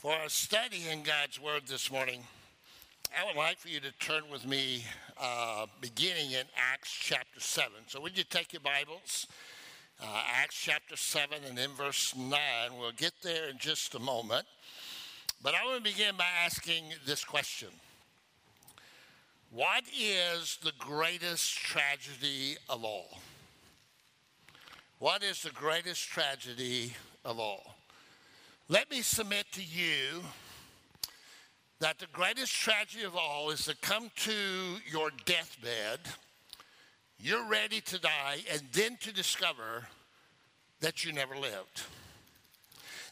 For our study in God's Word this morning, I would like for you to turn with me uh, beginning in Acts chapter 7. So, would you take your Bibles? Uh, Acts chapter 7 and in verse 9. We'll get there in just a moment. But I want to begin by asking this question What is the greatest tragedy of all? What is the greatest tragedy of all? Let me submit to you that the greatest tragedy of all is to come to your deathbed, you're ready to die, and then to discover that you never lived.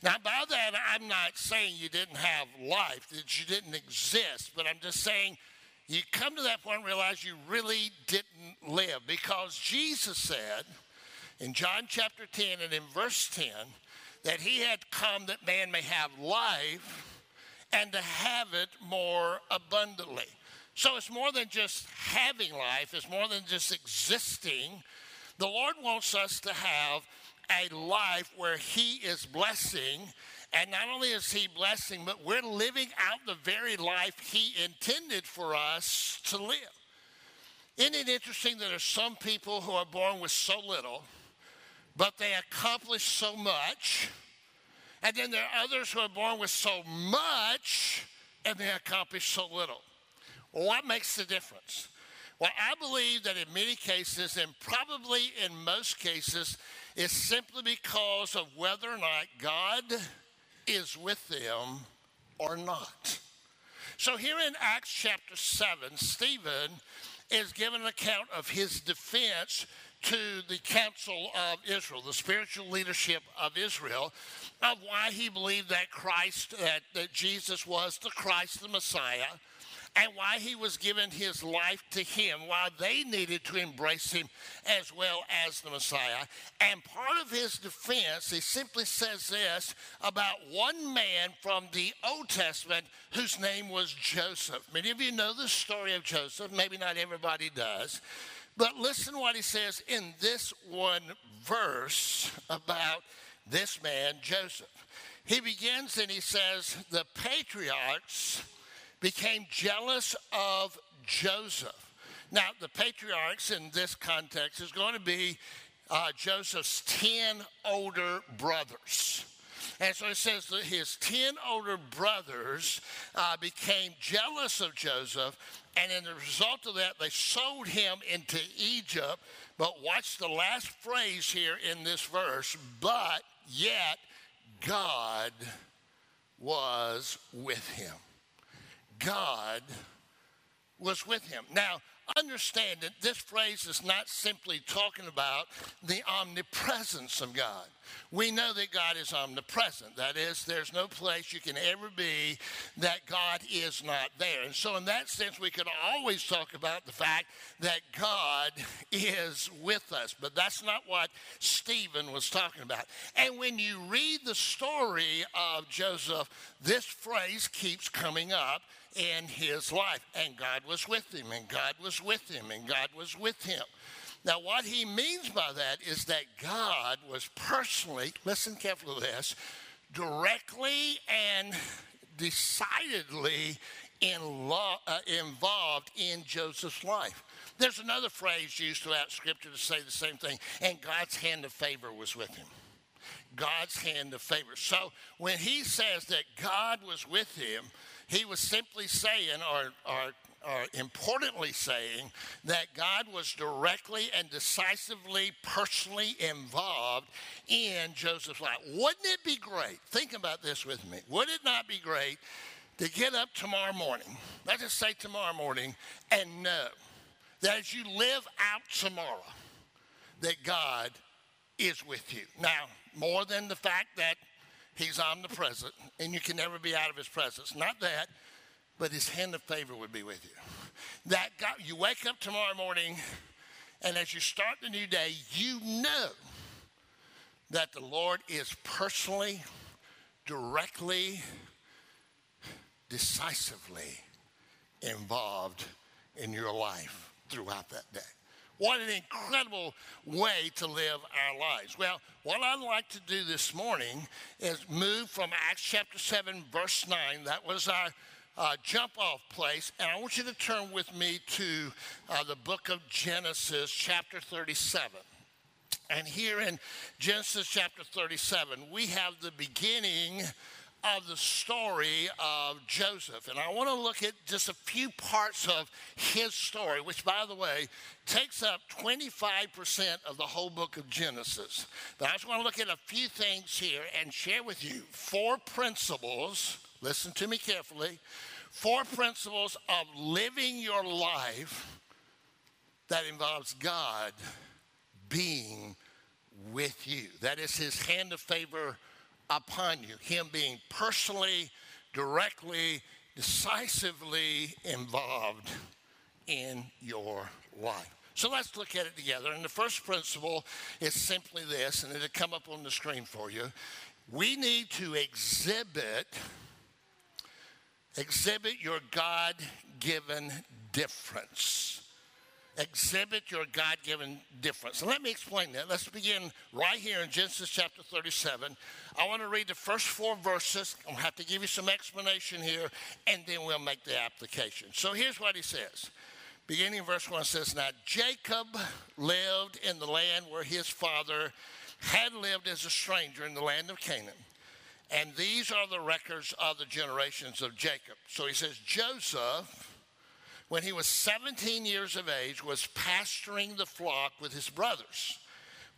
Now, by that, I'm not saying you didn't have life, that you didn't exist, but I'm just saying you come to that point and realize you really didn't live because Jesus said in John chapter 10 and in verse 10, that he had come that man may have life and to have it more abundantly. So it's more than just having life, it's more than just existing. The Lord wants us to have a life where He is blessing. And not only is He blessing, but we're living out the very life He intended for us to live. Isn't it interesting that there's some people who are born with so little? But they accomplish so much. And then there are others who are born with so much and they accomplish so little. Well, what makes the difference? Well, I believe that in many cases, and probably in most cases, it's simply because of whether or not God is with them or not. So, here in Acts chapter 7, Stephen is given an account of his defense to the council of Israel, the spiritual leadership of Israel, of why he believed that Christ, that, that Jesus was the Christ, the Messiah, and why he was given his life to him, why they needed to embrace him as well as the Messiah. And part of his defense, he simply says this about one man from the Old Testament whose name was Joseph. Many of you know the story of Joseph, maybe not everybody does. But listen what he says in this one verse about this man, Joseph. He begins and he says, The patriarchs became jealous of Joseph. Now, the patriarchs in this context is going to be uh, Joseph's 10 older brothers. And so it says that his 10 older brothers uh, became jealous of Joseph and in the result of that, they sold him into Egypt. But watch the last phrase here in this verse. But yet God was with him. God was with him. Now, understand that this phrase is not simply talking about the omnipresence of God. We know that God is omnipresent. That is, there's no place you can ever be that God is not there. And so, in that sense, we could always talk about the fact that God is with us. But that's not what Stephen was talking about. And when you read the story of Joseph, this phrase keeps coming up in his life. And God was with him, and God was with him, and God was with him. Now, what he means by that is that God was personally, listen carefully to this, directly and decidedly in uh, involved in Joseph's life. There's another phrase used throughout Scripture to say the same thing, and God's hand of favor was with him. God's hand of favor. So when he says that God was with him, he was simply saying, or, or, or importantly saying, that God was directly and decisively, personally involved in Joseph's life. Wouldn't it be great? Think about this with me. Would it not be great to get up tomorrow morning, let's just say tomorrow morning, and know that as you live out tomorrow, that God is with you. Now, more than the fact that He's omnipresent and you can never be out of his presence. Not that, but his hand of favor would be with you. That God, you wake up tomorrow morning and as you start the new day, you know that the Lord is personally, directly, decisively involved in your life throughout that day. What an incredible way to live our lives. Well, what I'd like to do this morning is move from Acts chapter 7, verse 9. That was our uh, jump off place. And I want you to turn with me to uh, the book of Genesis, chapter 37. And here in Genesis chapter 37, we have the beginning of the story of Joseph. And I want to look at just a few parts of his story, which, by the way, takes up 25% of the whole book of Genesis. But I just want to look at a few things here and share with you four principles. Listen to me carefully. Four principles of living your life that involves God being with you. That is his hand of favor upon you, Him being personally, directly, decisively involved in your life. So let's look at it together. And the first principle is simply this, and it'll come up on the screen for you. We need to exhibit exhibit your God-given difference exhibit your God given difference. And let me explain that. Let's begin right here in Genesis chapter 37. I want to read the first four verses. I'll have to give you some explanation here, and then we'll make the application. So here's what he says. Beginning in verse 1 says, Now Jacob lived in the land where his father had lived as a stranger in the land of Canaan. And these are the records of the generations of Jacob. So he says, Joseph when he was 17 years of age, was pasturing the flock with his brothers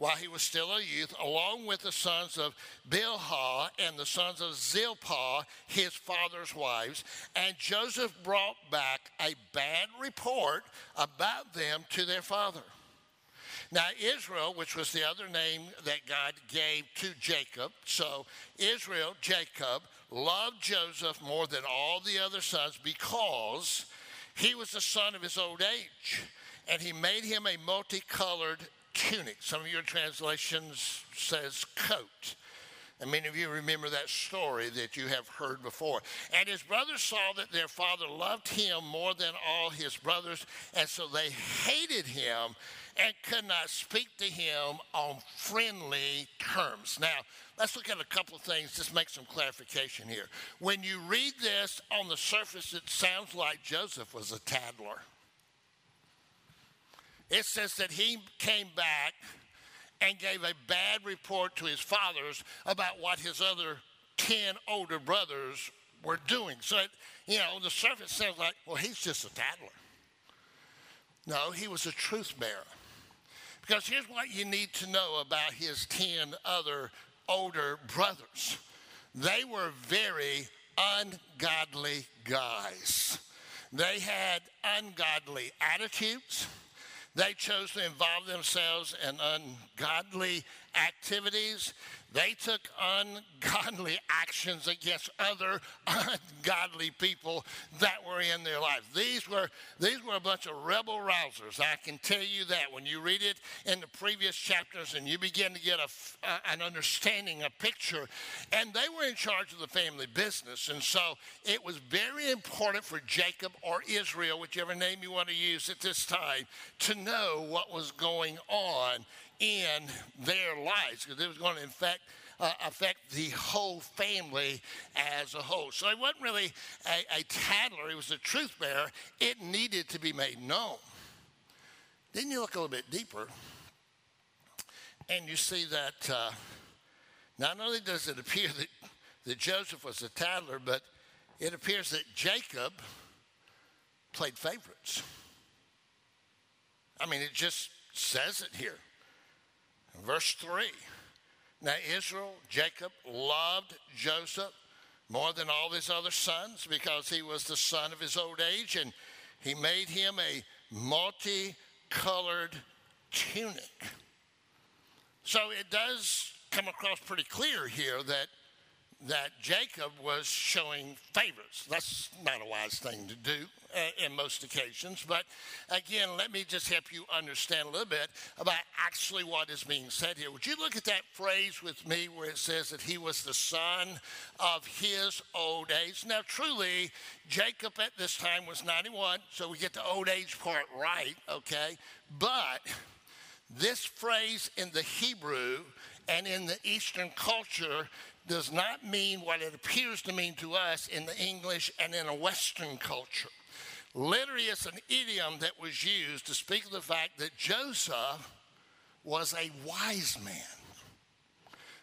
while he was still a youth, along with the sons of Bilhah and the sons of Zilpah, his father's wives. And Joseph brought back a bad report about them to their father. Now, Israel, which was the other name that God gave to Jacob, so Israel, Jacob, loved Joseph more than all the other sons because he was the son of his old age, and he made him a multicolored tunic. Some of your translations says coat. And many of you remember that story that you have heard before. And his brothers saw that their father loved him more than all his brothers, and so they hated him and could not speak to him on friendly terms. Now, let's look at a couple of things, just make some clarification here. When you read this on the surface, it sounds like Joseph was a tattler. It says that he came back and gave a bad report to his fathers about what his other 10 older brothers were doing. So, it, you know, the surface sounds like, well, he's just a tattler. No, he was a truth bearer. Because here's what you need to know about his 10 other older brothers they were very ungodly guys. They had ungodly attitudes. They chose to involve themselves in ungodly activities. They took ungodly actions against other ungodly people that were in their life. These were, these were a bunch of rebel rousers. I can tell you that. When you read it in the previous chapters and you begin to get a, uh, an understanding, a picture, and they were in charge of the family business. And so it was very important for Jacob or Israel, whichever name you want to use at this time, to know what was going on in their lives because it was going to affect, uh, affect the whole family as a whole. So it wasn't really a, a tattler, he was a truth bearer. It needed to be made known. Then you look a little bit deeper and you see that uh, not only does it appear that, that Joseph was a tattler, but it appears that Jacob played favorites. I mean, it just says it here. Verse 3 Now Israel, Jacob, loved Joseph more than all his other sons because he was the son of his old age, and he made him a multicolored tunic. So it does come across pretty clear here that that Jacob was showing favors. That's not a wise thing to do uh, in most occasions. But again, let me just help you understand a little bit about actually what is being said here. Would you look at that phrase with me where it says that he was the son of his old age? Now, truly, Jacob at this time was 91, so we get the old age part right, okay? But this phrase in the Hebrew and in the Eastern culture does not mean what it appears to mean to us in the English and in a Western culture. Literally, it's an idiom that was used to speak of the fact that Joseph was a wise man.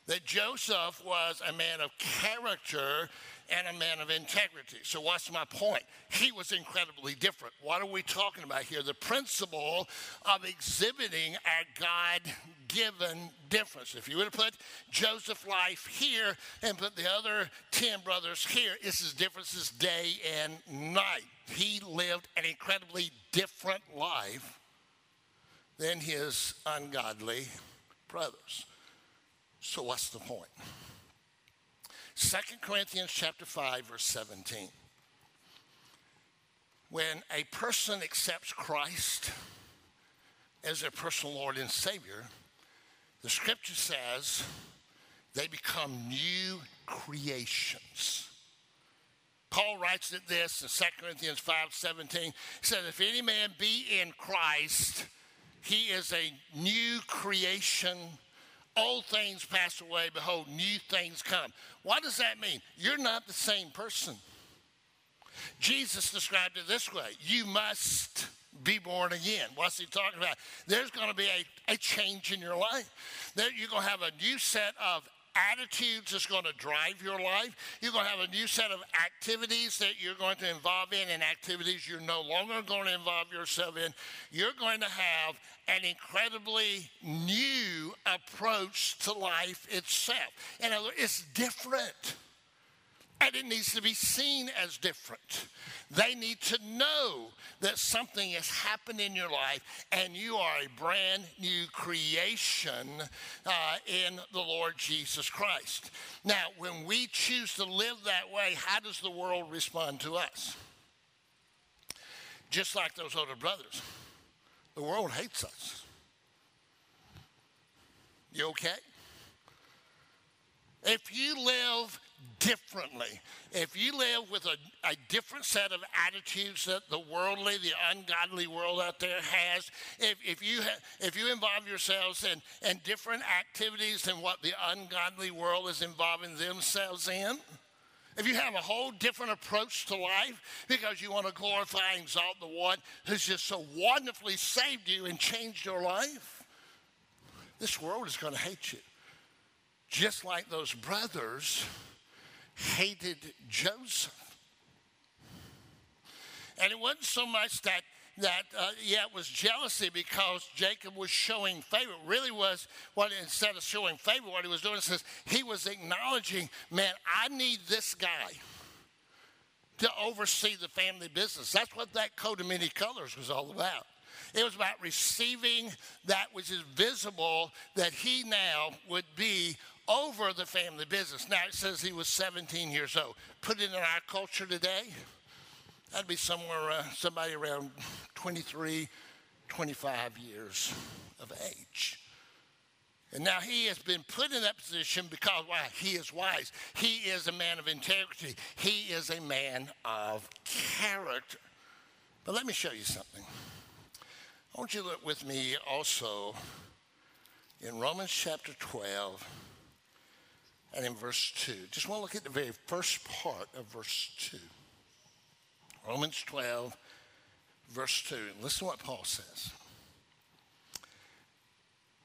That Joseph was a man of character and a man of integrity. So, what's my point? He was incredibly different. What are we talking about here? The principle of exhibiting our God given difference. If you would have put Joseph's life here and put the other 10 brothers here, it's as different as day and night. He lived an incredibly different life than his ungodly brothers. So, what's the point? 2 Corinthians chapter 5 verse 17. When a person accepts Christ as their personal Lord and Savior, the scripture says they become new creations. Paul writes it this in 2 Corinthians 5 17. He says, If any man be in Christ, he is a new creation Old things pass away, behold, new things come. What does that mean? You're not the same person. Jesus described it this way you must be born again. What's he talking about? There's going to be a, a change in your life. That you're going to have a new set of attitudes that's going to drive your life. You're going to have a new set of activities that you're going to involve in, and activities you're no longer going to involve yourself in. You're going to have an incredibly new approach to life itself. And it's different. And it needs to be seen as different. They need to know that something has happened in your life and you are a brand new creation uh, in the Lord Jesus Christ. Now, when we choose to live that way, how does the world respond to us? Just like those older brothers, the world hates us. You okay? If you live differently. If you live with a, a different set of attitudes that the worldly, the ungodly world out there has, if, if, you, ha- if you involve yourselves in, in different activities than what the ungodly world is involving themselves in, if you have a whole different approach to life because you want to glorify and exalt the one who's just so wonderfully saved you and changed your life, this world is going to hate you. Just like those brothers hated Joseph. And it wasn't so much that that uh, yeah it was jealousy because jacob was showing favor. It really was what instead of showing favor what he was doing is he was acknowledging man i need this guy to oversee the family business. That's what that coat of many colors was all about. It was about receiving that which is visible that he now would be over the family business. Now it says he was 17 years old. Put it in our culture today, that'd be somewhere, uh, somebody around 23, 25 years of age. And now he has been put in that position because why? He is wise. He is a man of integrity. He is a man of character. But let me show you something. I want you to look with me also in Romans chapter 12 and in verse 2. Just want to look at the very first part of verse 2. Romans 12, verse 2. Listen to what Paul says.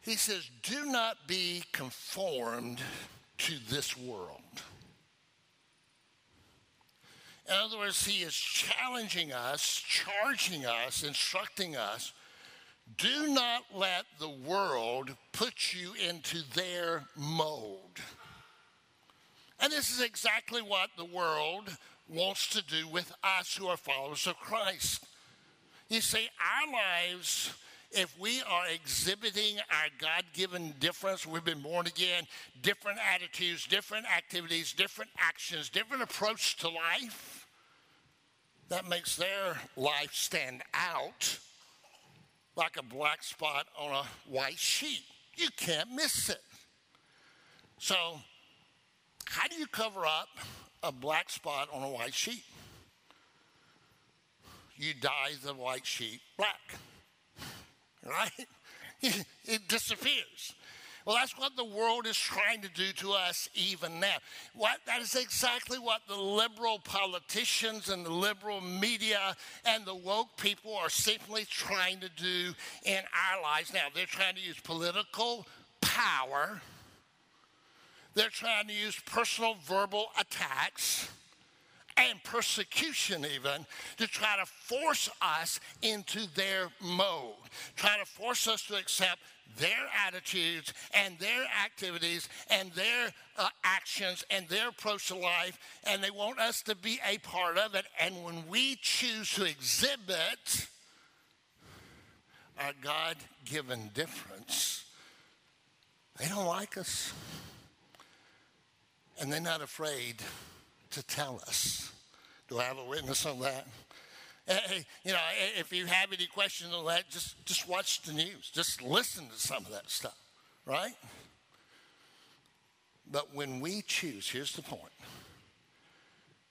He says, Do not be conformed to this world. In other words, he is challenging us, charging us, instructing us do not let the world put you into their mold. And this is exactly what the world wants to do with us who are followers of Christ. You see, our lives if we are exhibiting our God given difference, we've been born again, different attitudes, different activities, different actions, different approach to life, that makes their life stand out like a black spot on a white sheet. You can't miss it. So, how do you cover up a black spot on a white sheet? You dye the white sheet black, right? it disappears. Well, that's what the world is trying to do to us even now. What, that is exactly what the liberal politicians and the liberal media and the woke people are simply trying to do in our lives now. They're trying to use political power, they're trying to use personal verbal attacks and persecution, even, to try to force us into their mode, try to force us to accept their attitudes and their activities and their uh, actions and their approach to life, and they want us to be a part of it. And when we choose to exhibit our God given difference, they don't like us. And they're not afraid to tell us. Do I have a witness on that? Hey, you know, if you have any questions on that, just, just watch the news. Just listen to some of that stuff, right? But when we choose, here's the point.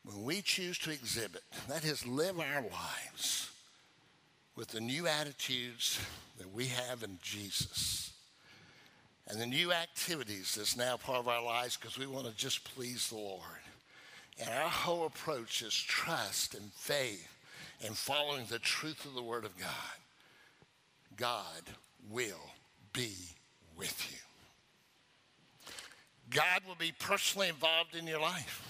When we choose to exhibit, that is, live our lives with the new attitudes that we have in Jesus and the new activities that's now part of our lives because we want to just please the Lord. And our whole approach is trust and faith and following the truth of the Word of God, God will be with you. God will be personally involved in your life.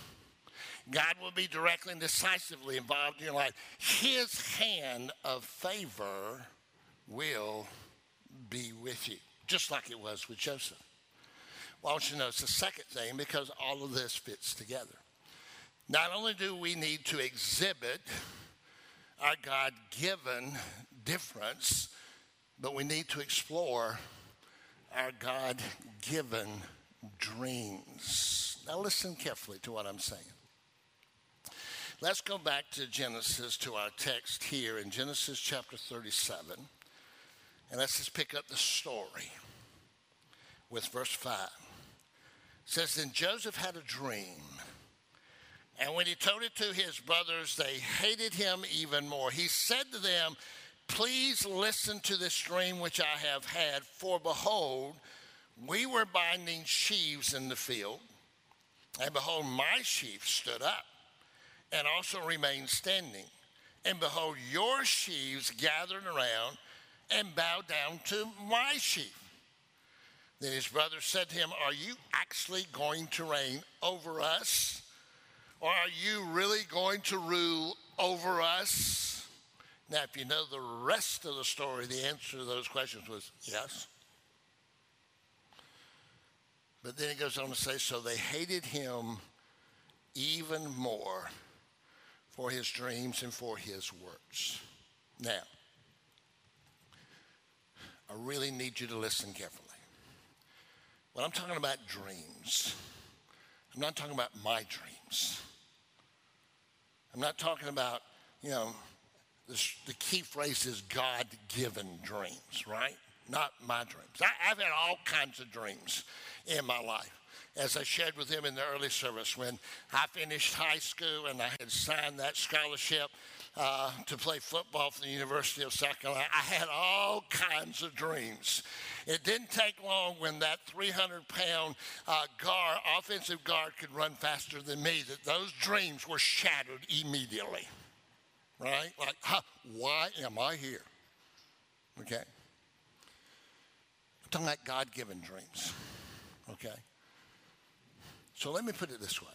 God will be directly and decisively involved in your life. His hand of favor will be with you, just like it was with Joseph. Well, I want you to notice the second thing because all of this fits together. Not only do we need to exhibit our God given difference, but we need to explore our God given dreams. Now, listen carefully to what I'm saying. Let's go back to Genesis, to our text here in Genesis chapter 37, and let's just pick up the story with verse 5. It says, Then Joseph had a dream and when he told it to his brothers, they hated him even more. He said to them, Please listen to this dream which I have had. For behold, we were binding sheaves in the field, and behold, my sheaf stood up and also remained standing. And behold, your sheaves gathered around and bowed down to my sheaf. Then his brothers said to him, Are you actually going to reign over us? Or are you really going to rule over us? Now, if you know the rest of the story, the answer to those questions was yes. But then it goes on to say, so they hated him even more for his dreams and for his words. Now, I really need you to listen carefully. When I'm talking about dreams, I'm not talking about my dreams. I'm not talking about, you know, this, the key phrase is God given dreams, right? Not my dreams. I, I've had all kinds of dreams in my life as I shared with him in the early service when I finished high school and I had signed that scholarship uh, to play football for the University of South Carolina. I had all kinds of dreams. It didn't take long when that 300 pound uh, guard, offensive guard, could run faster than me, that those dreams were shattered immediately. Right? Like, huh, why am I here? Okay? I'm talking about God given dreams. Okay? So let me put it this way.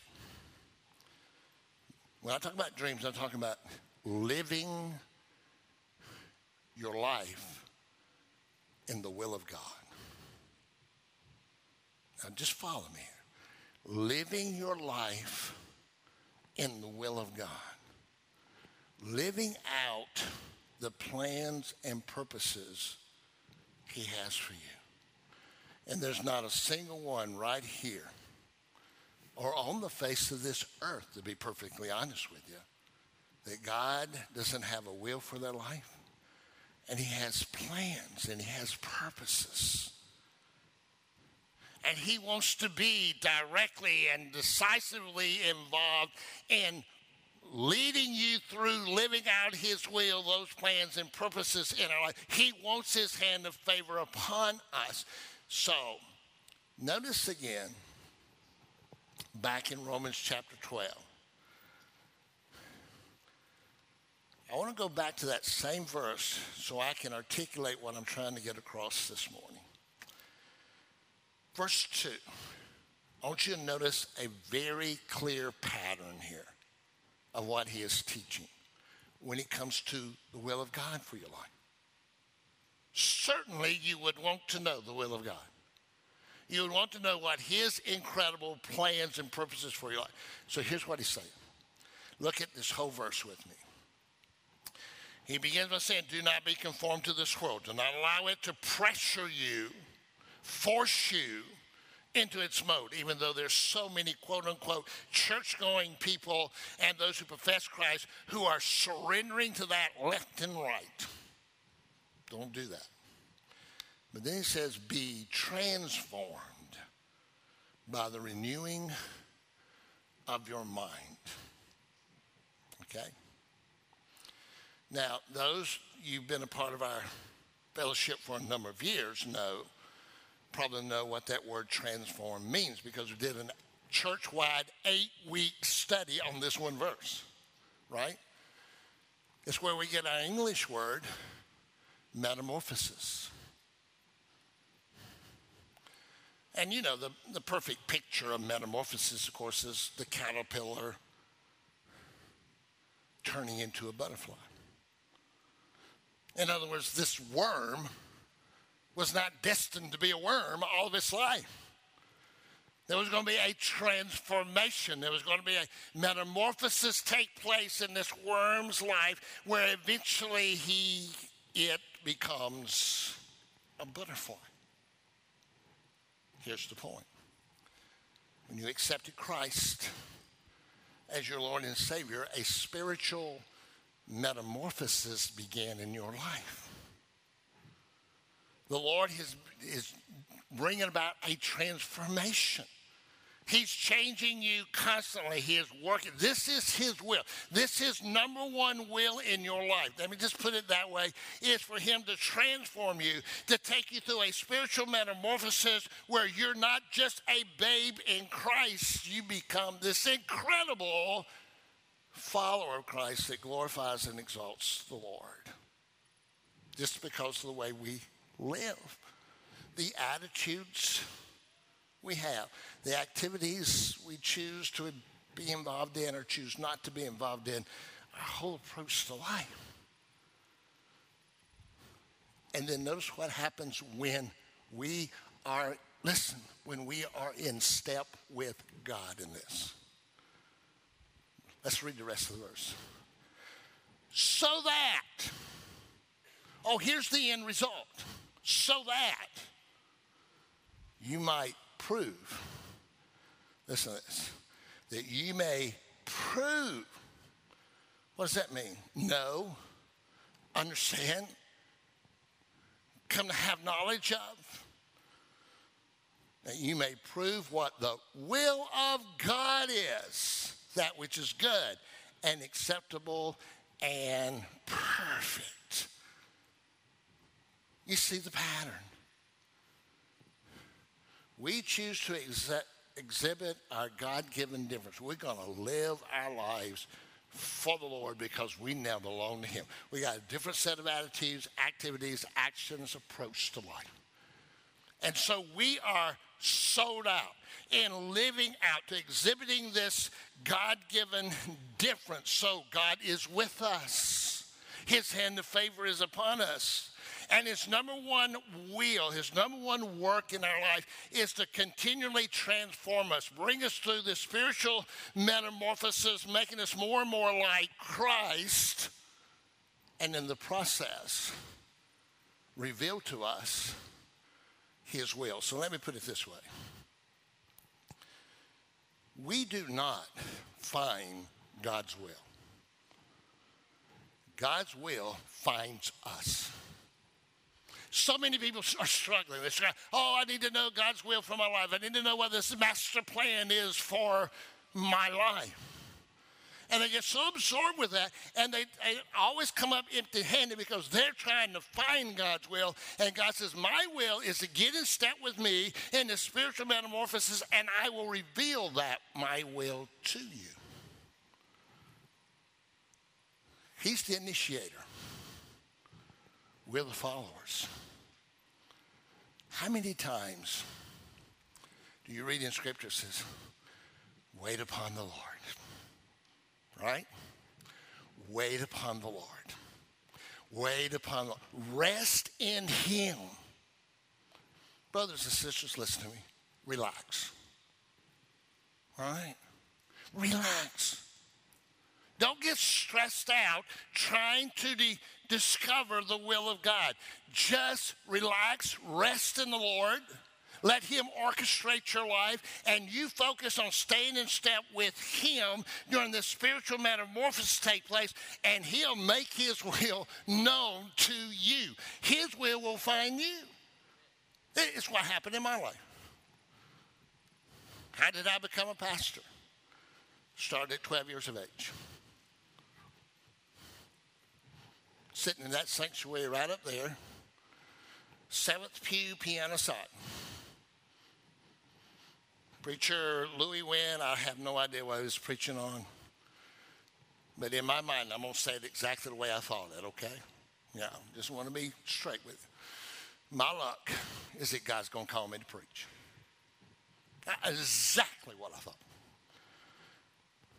When I talk about dreams, I'm talking about living your life in the will of God. Now, just follow me. Living your life in the will of God. Living out the plans and purposes He has for you. And there's not a single one right here or on the face of this earth, to be perfectly honest with you, that God doesn't have a will for their life. And He has plans and He has purposes. And He wants to be directly and decisively involved in leading you through living out His will, those plans and purposes in our life. He wants His hand of favor upon us. So, notice again, back in Romans chapter 12. I want to go back to that same verse so I can articulate what I'm trying to get across this morning. Verse 2. I want you to notice a very clear pattern here of what he is teaching when it comes to the will of God for your life. Certainly, you would want to know the will of God. You would want to know what his incredible plans and purposes for your life. So here's what he's saying. Look at this whole verse with me. He begins by saying, Do not be conformed to this world. Do not allow it to pressure you, force you into its mode, even though there's so many quote unquote church going people and those who profess Christ who are surrendering to that left and right. Don't do that. But then he says, Be transformed by the renewing of your mind. Okay? Now, those you've been a part of our fellowship for a number of years know, probably know what that word transform means because we did a church wide eight week study on this one verse, right? It's where we get our English word metamorphosis. And you know, the, the perfect picture of metamorphosis, of course, is the caterpillar turning into a butterfly. In other words, this worm was not destined to be a worm all of its life. There was going to be a transformation. There was going to be a metamorphosis take place in this worm's life where eventually he, it becomes a butterfly. Here's the point when you accepted Christ as your Lord and Savior, a spiritual metamorphosis began in your life. The Lord is, is bringing about a transformation. He's changing you constantly. He is working. This is His will. This is number one will in your life. Let me just put it that way. Is for Him to transform you, to take you through a spiritual metamorphosis where you're not just a babe in Christ. You become this incredible follower of Christ that glorifies and exalts the Lord. Just because of the way we live, the attitudes we have, the activities we choose to be involved in or choose not to be involved in, our whole approach to life. And then notice what happens when we are, listen, when we are in step with God in this. Let's read the rest of the verse. So that, oh, here's the end result. So that you might prove, listen to this, that you may prove. What does that mean? Know, understand, come to have knowledge of. That you may prove what the will of God is, that which is good and acceptable and perfect. You see the pattern. We choose to ex- exhibit our God given difference. We're going to live our lives for the Lord because we now belong to Him. We got a different set of attitudes, activities, actions, approach to life. And so we are sold out in living out, to exhibiting this God given difference. So God is with us, His hand of favor is upon us. And his number one will, his number one work in our life is to continually transform us, bring us through this spiritual metamorphosis, making us more and more like Christ. And in the process, reveal to us his will. So let me put it this way. We do not find God's will. God's will finds us. So many people are struggling. They're struggling. Oh, I need to know God's will for my life. I need to know what this master plan is for my life. And they get so absorbed with that, and they, they always come up empty handed because they're trying to find God's will. And God says, My will is to get in step with me in the spiritual metamorphosis, and I will reveal that, my will, to you. He's the initiator. We're the followers. How many times do you read in Scripture says, wait upon the Lord? Right? Wait upon the Lord. Wait upon the Rest in Him. Brothers and sisters, listen to me. Relax. Right? Relax. Don't get stressed out trying to de- discover the will of God. Just relax, rest in the Lord. Let Him orchestrate your life, and you focus on staying in step with Him during the spiritual metamorphosis take place, and He'll make His will known to you. His will will find you. It's what happened in my life. How did I become a pastor? Started at 12 years of age. sitting in that sanctuary right up there, seventh pew, piano side. Preacher Louis Wynn, I have no idea what he was preaching on. But in my mind, I'm going to say it exactly the way I thought it, okay? Yeah, just want to be straight with you. My luck is that God's going to call me to preach. That's exactly what I thought.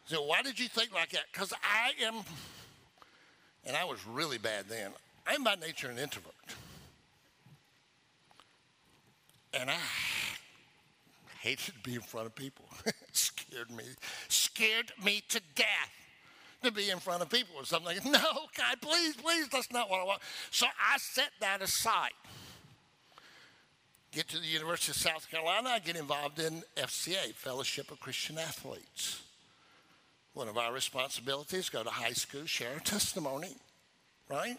So, why did you think like that? Because I am and I was really bad then. I'm by nature an introvert. And I hated to be in front of people. scared me, scared me to death to be in front of people or something. No, God, please, please, that's not what I want. So I set that aside. Get to the University of South Carolina, I get involved in FCA, Fellowship of Christian Athletes. One of our responsibilities, go to high school, share a testimony, right?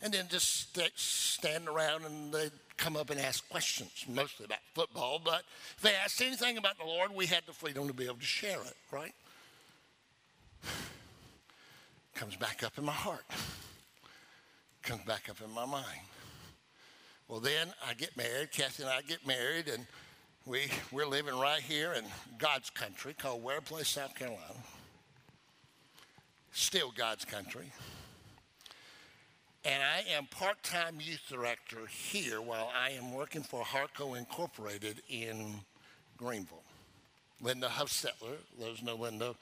And then just st- stand around and they'd come up and ask questions, mostly about football. But if they asked anything about the Lord, we had the freedom to be able to share it, right? Comes back up in my heart, comes back up in my mind. Well, then I get married. Kathy and I get married, and we, we're living right here in God's country called Ware Place, South Carolina still God's country. And I am part time youth director here while I am working for Harco Incorporated in Greenville. Linda Huffstetler, those know Linda,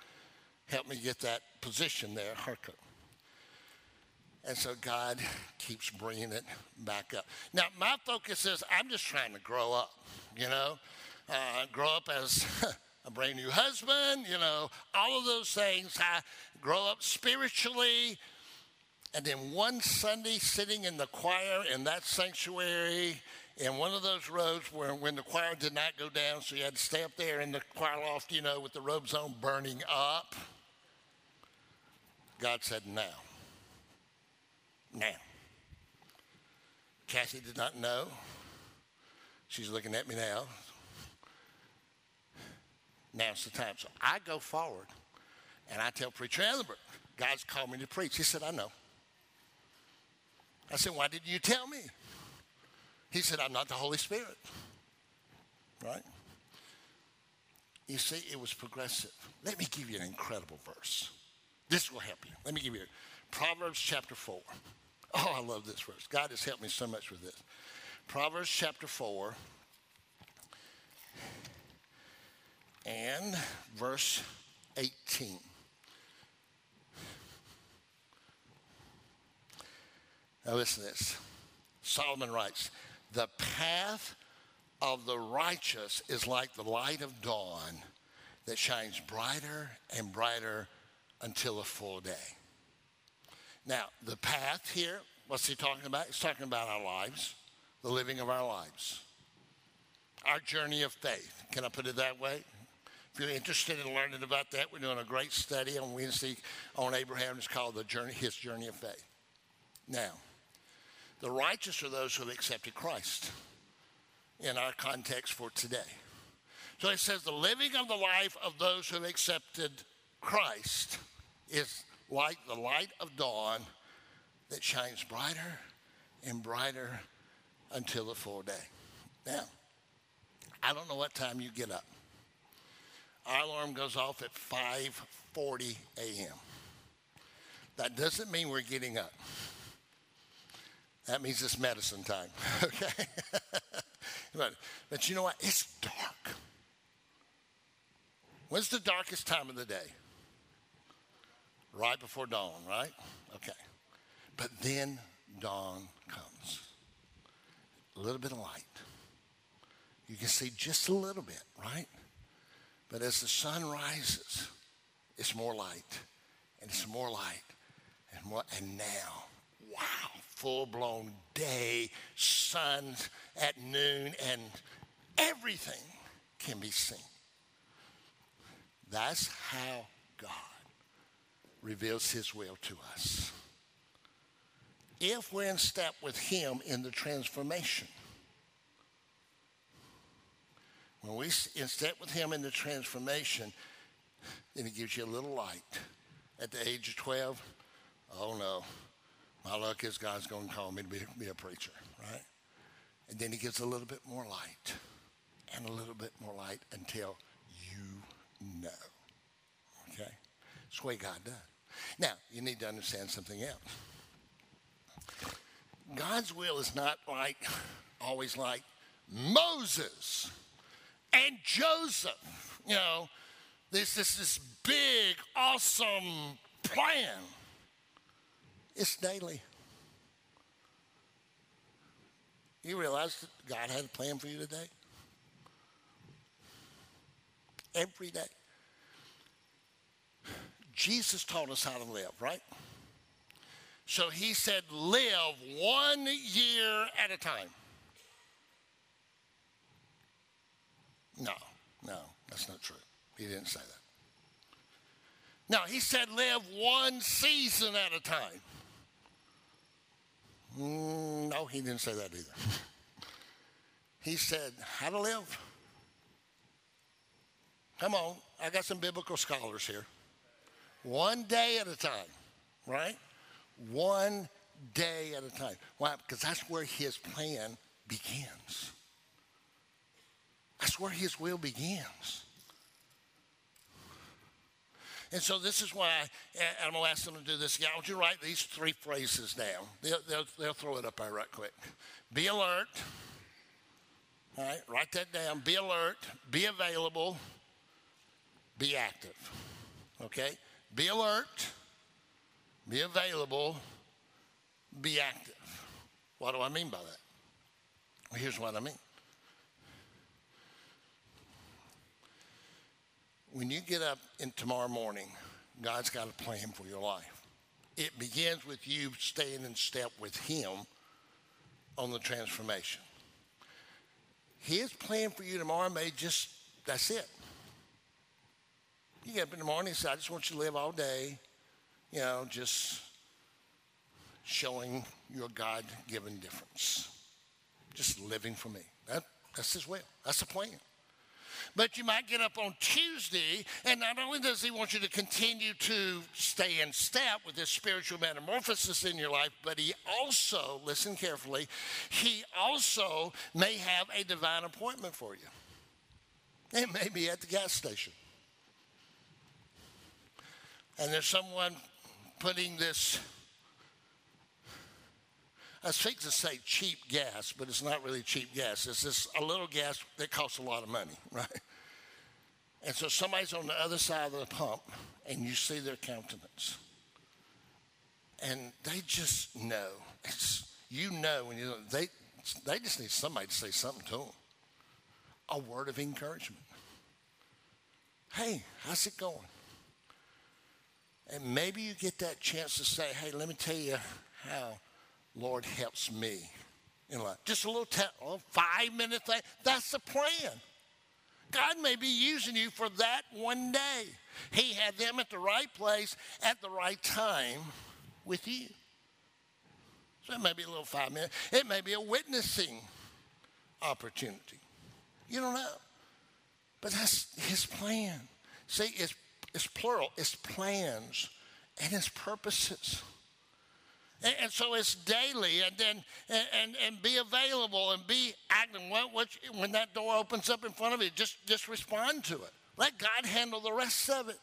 helped me get that position there at Harco. And so God keeps bringing it back up. Now, my focus is I'm just trying to grow up, you know, uh, grow up as a brand new husband, you know, all of those things. I grow up spiritually. And then one Sunday, sitting in the choir in that sanctuary, in one of those robes where when the choir did not go down, so you had to stay up there in the choir loft, you know, with the robes on burning up. God said, now. Now. Kathy did not know. She's looking at me now. Now's the time. So I go forward and I tell Preacher Ellenberg, God's called me to preach. He said, I know. I said, Why didn't you tell me? He said, I'm not the Holy Spirit. Right? You see, it was progressive. Let me give you an incredible verse. This will help you. Let me give you Proverbs chapter 4. Oh, I love this verse. God has helped me so much with this. Proverbs chapter 4 and verse 18. Now, listen to this. Solomon writes, The path of the righteous is like the light of dawn that shines brighter and brighter until a full day. Now, the path here, What's he talking about? He's talking about our lives, the living of our lives, our journey of faith. Can I put it that way? If you're interested in learning about that, we're doing a great study on Wednesday on Abraham. It's called the journey, his journey of faith. Now, the righteous are those who have accepted Christ in our context for today. So it says the living of the life of those who have accepted Christ is like the light of dawn that shines brighter and brighter until the full day. Now, I don't know what time you get up. Our alarm goes off at 5:40 a.m. That doesn't mean we're getting up. That means it's medicine time, okay? but, but you know what? It's dark. When's the darkest time of the day? Right before dawn, right? Okay. But then dawn comes. A little bit of light. You can see just a little bit, right? But as the sun rises, it's more light, and it's more light, and more, and now, wow, full blown day, sun at noon, and everything can be seen. That's how God reveals his will to us. If we're in step with him in the transformation, when we in step with him in the transformation, then he gives you a little light. At the age of 12, oh no, my luck is God's going to call me to be, be a preacher, right? And then he gives a little bit more light and a little bit more light until you know. Okay? That's the way God does. Now, you need to understand something else. God's will is not like, always like Moses and Joseph. You know, this, this, this big, awesome plan. It's daily. You realize that God had a plan for you today? Every day. Jesus taught us how to live, right? So he said, live one year at a time. No, no, that's not true. He didn't say that. No, he said, live one season at a time. Mm, no, he didn't say that either. he said, how to live. Come on, I got some biblical scholars here. One day at a time, right? One day at a time. Why? Because that's where his plan begins. That's where his will begins. And so this is why I, I'm going to ask them to do this. Yeah, I want you to write these three phrases down. They'll, they'll, they'll throw it up there right quick. Be alert. All right, write that down. Be alert. Be available. Be active. Okay? Be alert. Be available. Be active. What do I mean by that? Here's what I mean. When you get up in tomorrow morning, God's got a plan for your life. It begins with you staying in step with Him on the transformation. His plan for you tomorrow may just, that's it. You get up in the morning and say, I just want you to live all day, you know, just showing your God given difference. Just living for me. That, that's His will. That's the plan. But you might get up on Tuesday, and not only does he want you to continue to stay in step with this spiritual metamorphosis in your life, but he also, listen carefully, he also may have a divine appointment for you. It may be at the gas station. And there's someone putting this I think to say cheap gas, but it's not really cheap gas. It's just a little gas that costs a lot of money, right? And so somebody's on the other side of the pump, and you see their countenance. And they just know. It's, you know when you they they just need somebody to say something to them. A word of encouragement. Hey, how's it going? And maybe you get that chance to say, hey, let me tell you how Lord helps me in life. Just a little te- oh, five minute thing. That's the plan. God may be using you for that one day. He had them at the right place at the right time with you. So it may be a little five minutes. It may be a witnessing opportunity. You don't know. But that's his plan. See, it's, it's plural, it's plans and it's purposes. And, so it's daily, and then and, and, and be available and be. What, what, when that door opens up in front of you, just just respond to it. Let God handle the rest of it.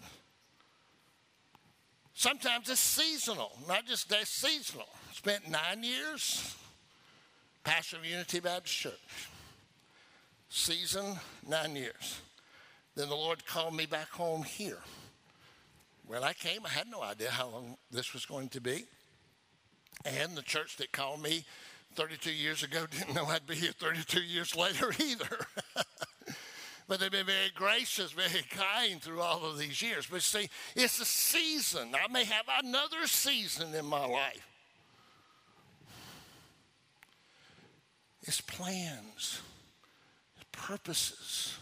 Sometimes it's seasonal, not just that seasonal. Spent nine years, pastor of Unity Baptist Church. Season, nine years. Then the Lord called me back home here. When I came, I had no idea how long this was going to be. And the church that called me 32 years ago didn't know I'd be here 32 years later either. but they've been very gracious, very kind through all of these years. But see, it's a season. I may have another season in my life. It's plans, purposes.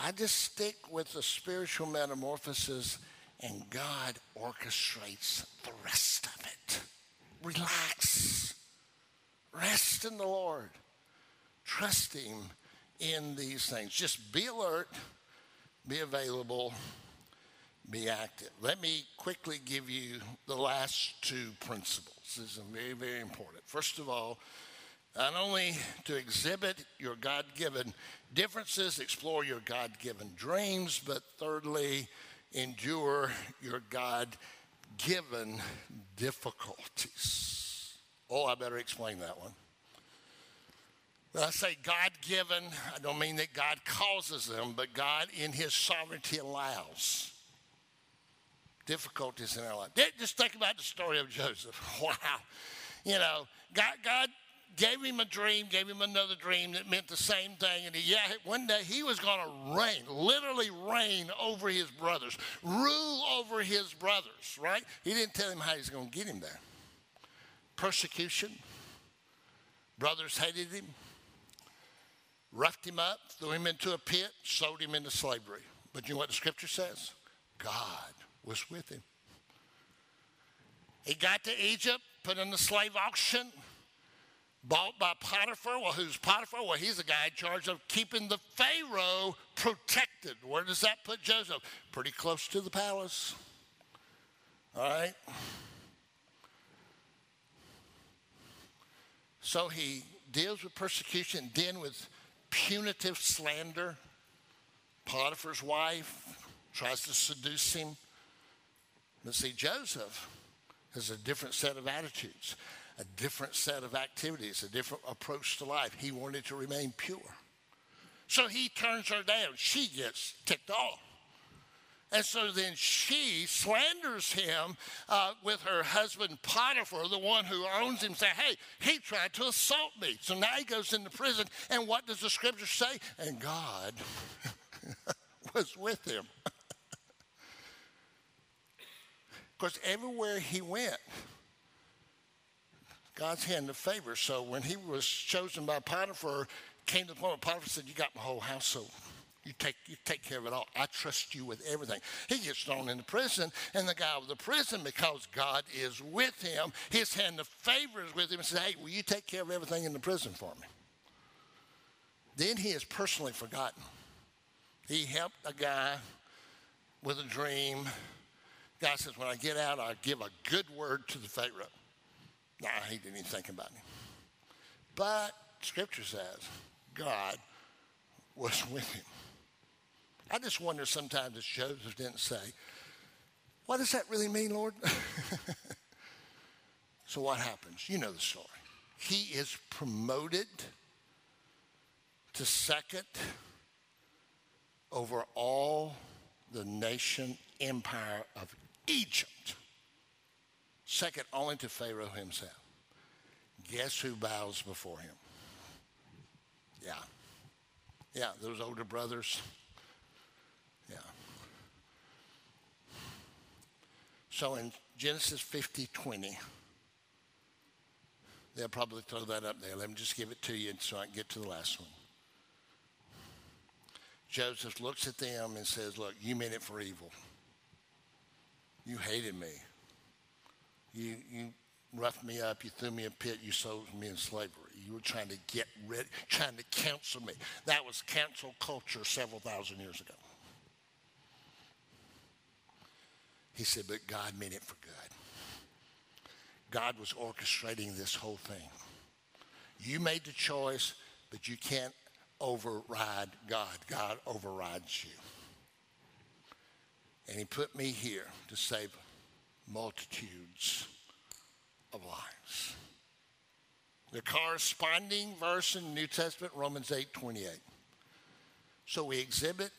I just stick with the spiritual metamorphosis, and God orchestrates the rest of it. Relax. Rest in the Lord. Trust Him in these things. Just be alert, be available, be active. Let me quickly give you the last two principles. This is very, very important. First of all, not only to exhibit your God given differences, explore your God given dreams, but thirdly, endure your God given difficulties. Oh, I better explain that one. When I say God given, I don't mean that God causes them, but God in His sovereignty allows difficulties in our life. Just think about the story of Joseph. Wow. You know, God, God gave him a dream, gave him another dream that meant the same thing. And he, yeah, one day he was going to reign, literally reign over his brothers, rule over his brothers, right? He didn't tell him how he's going to get him there. Persecution, brothers hated him, roughed him up, threw him into a pit, sold him into slavery. But you know what the scripture says? God was with him. He got to Egypt, put in the slave auction bought by Potiphar. Well, who's Potiphar? Well, he's the guy in charge of keeping the Pharaoh protected. Where does that put Joseph? Pretty close to the palace. All right. So he deals with persecution, then with punitive slander. Potiphar's wife tries to seduce him. But see, Joseph has a different set of attitudes a different set of activities, a different approach to life. He wanted to remain pure. So he turns her down. She gets ticked off. And so then she slanders him uh, with her husband Potiphar, the one who owns him, say, hey, he tried to assault me. So now he goes into prison. And what does the scripture say? And God was with him. Because everywhere he went, God's hand of favor. So when he was chosen by Potiphar, came to the point where Potiphar said, You got my whole household. You take, you take care of it all. I trust you with everything. He gets thrown into prison, and the guy of the prison, because God is with him, his hand of favor is with him, and says, Hey, will you take care of everything in the prison for me? Then he is personally forgotten. He helped a guy with a dream. God says, When I get out, I'll give a good word to the Pharaoh. Nah, he didn't even think about him. But Scripture says God was with him. I just wonder sometimes if Joseph didn't say, What does that really mean, Lord? so what happens? You know the story. He is promoted to second over all the nation empire of Egypt second only to Pharaoh himself. Guess who bows before him? Yeah. Yeah, those older brothers. Yeah. So in Genesis 50 20, They'll probably throw that up there. Let me just give it to you so I can get to the last one. Joseph looks at them and says, Look, you meant it for evil. You hated me. You, you roughed me up. You threw me in a pit. You sold me in slavery. You were trying to get rid, trying to cancel me. That was cancel culture several thousand years ago. He said, but God meant it for good. God was orchestrating this whole thing. You made the choice, but you can't override God. God overrides you. And He put me here to save multitudes of lives. The corresponding verse in the New Testament, Romans 8 28. So we exhibit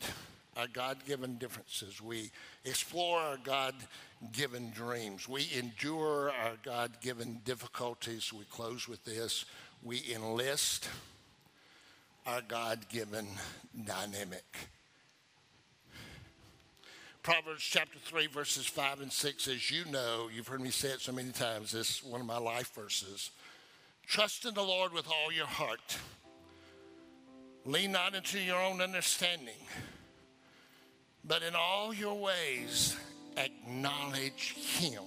our God given differences. We explore our God given dreams. We endure our God given difficulties. We close with this. We enlist our God given dynamic. Proverbs chapter 3, verses 5 and 6 as You know, you've heard me say it so many times, this is one of my life verses. Trust in the Lord with all your heart. Lean not into your own understanding, but in all your ways acknowledge Him.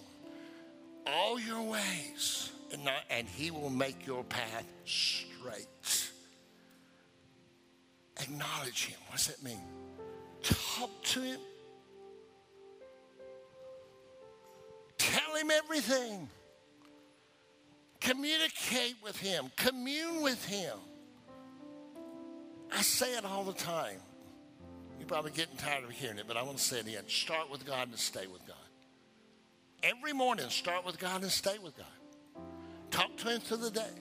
All your ways, and, not, and He will make your path straight. Acknowledge Him. What does that mean? Talk to Him. Him everything. Communicate with Him, commune with Him. I say it all the time. You're probably getting tired of hearing it, but I want to say it again. Start with God and stay with God. Every morning, start with God and stay with God. Talk to Him through the day.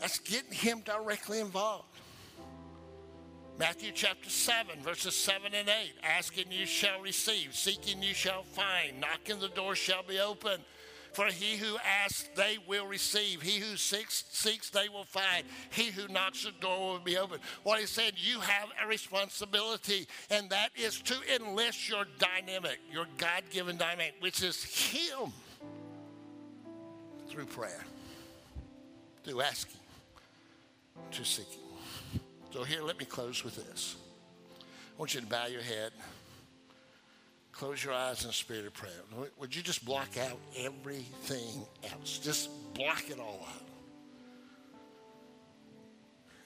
That's getting Him directly involved. Matthew chapter 7, verses 7 and 8. Asking you shall receive, seeking you shall find, knocking the door shall be open. For he who asks, they will receive. He who seeks, seeks, they will find. He who knocks, the door will be open. What he said, you have a responsibility, and that is to enlist your dynamic, your God given dynamic, which is Him through prayer, through asking, to seeking. So, here, let me close with this. I want you to bow your head. Close your eyes in a spirit of prayer. Would you just block out everything else? Just block it all out.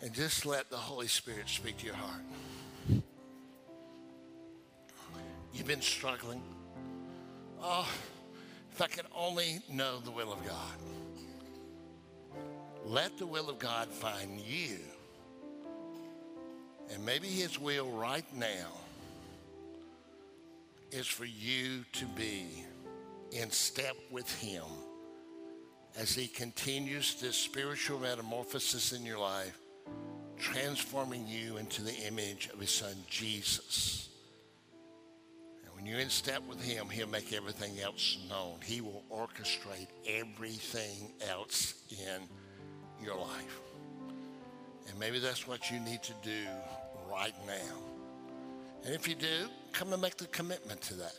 And just let the Holy Spirit speak to your heart. You've been struggling. Oh, if I could only know the will of God. Let the will of God find you. And maybe His will right now is for you to be in step with Him as He continues this spiritual metamorphosis in your life, transforming you into the image of His Son, Jesus. And when you're in step with Him, He'll make everything else known. He will orchestrate everything else in your life. And maybe that's what you need to do right now. And if you do, come and make the commitment to that.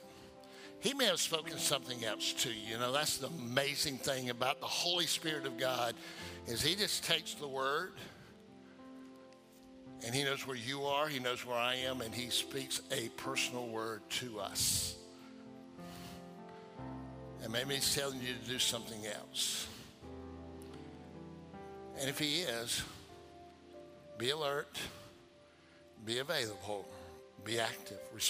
He may have spoken something else to you. You know, that's the amazing thing about the Holy Spirit of God is he just takes the word and he knows where you are, he knows where I am, and he speaks a personal word to us. And maybe he's telling you to do something else. And if he is, be alert, be available be active, respond.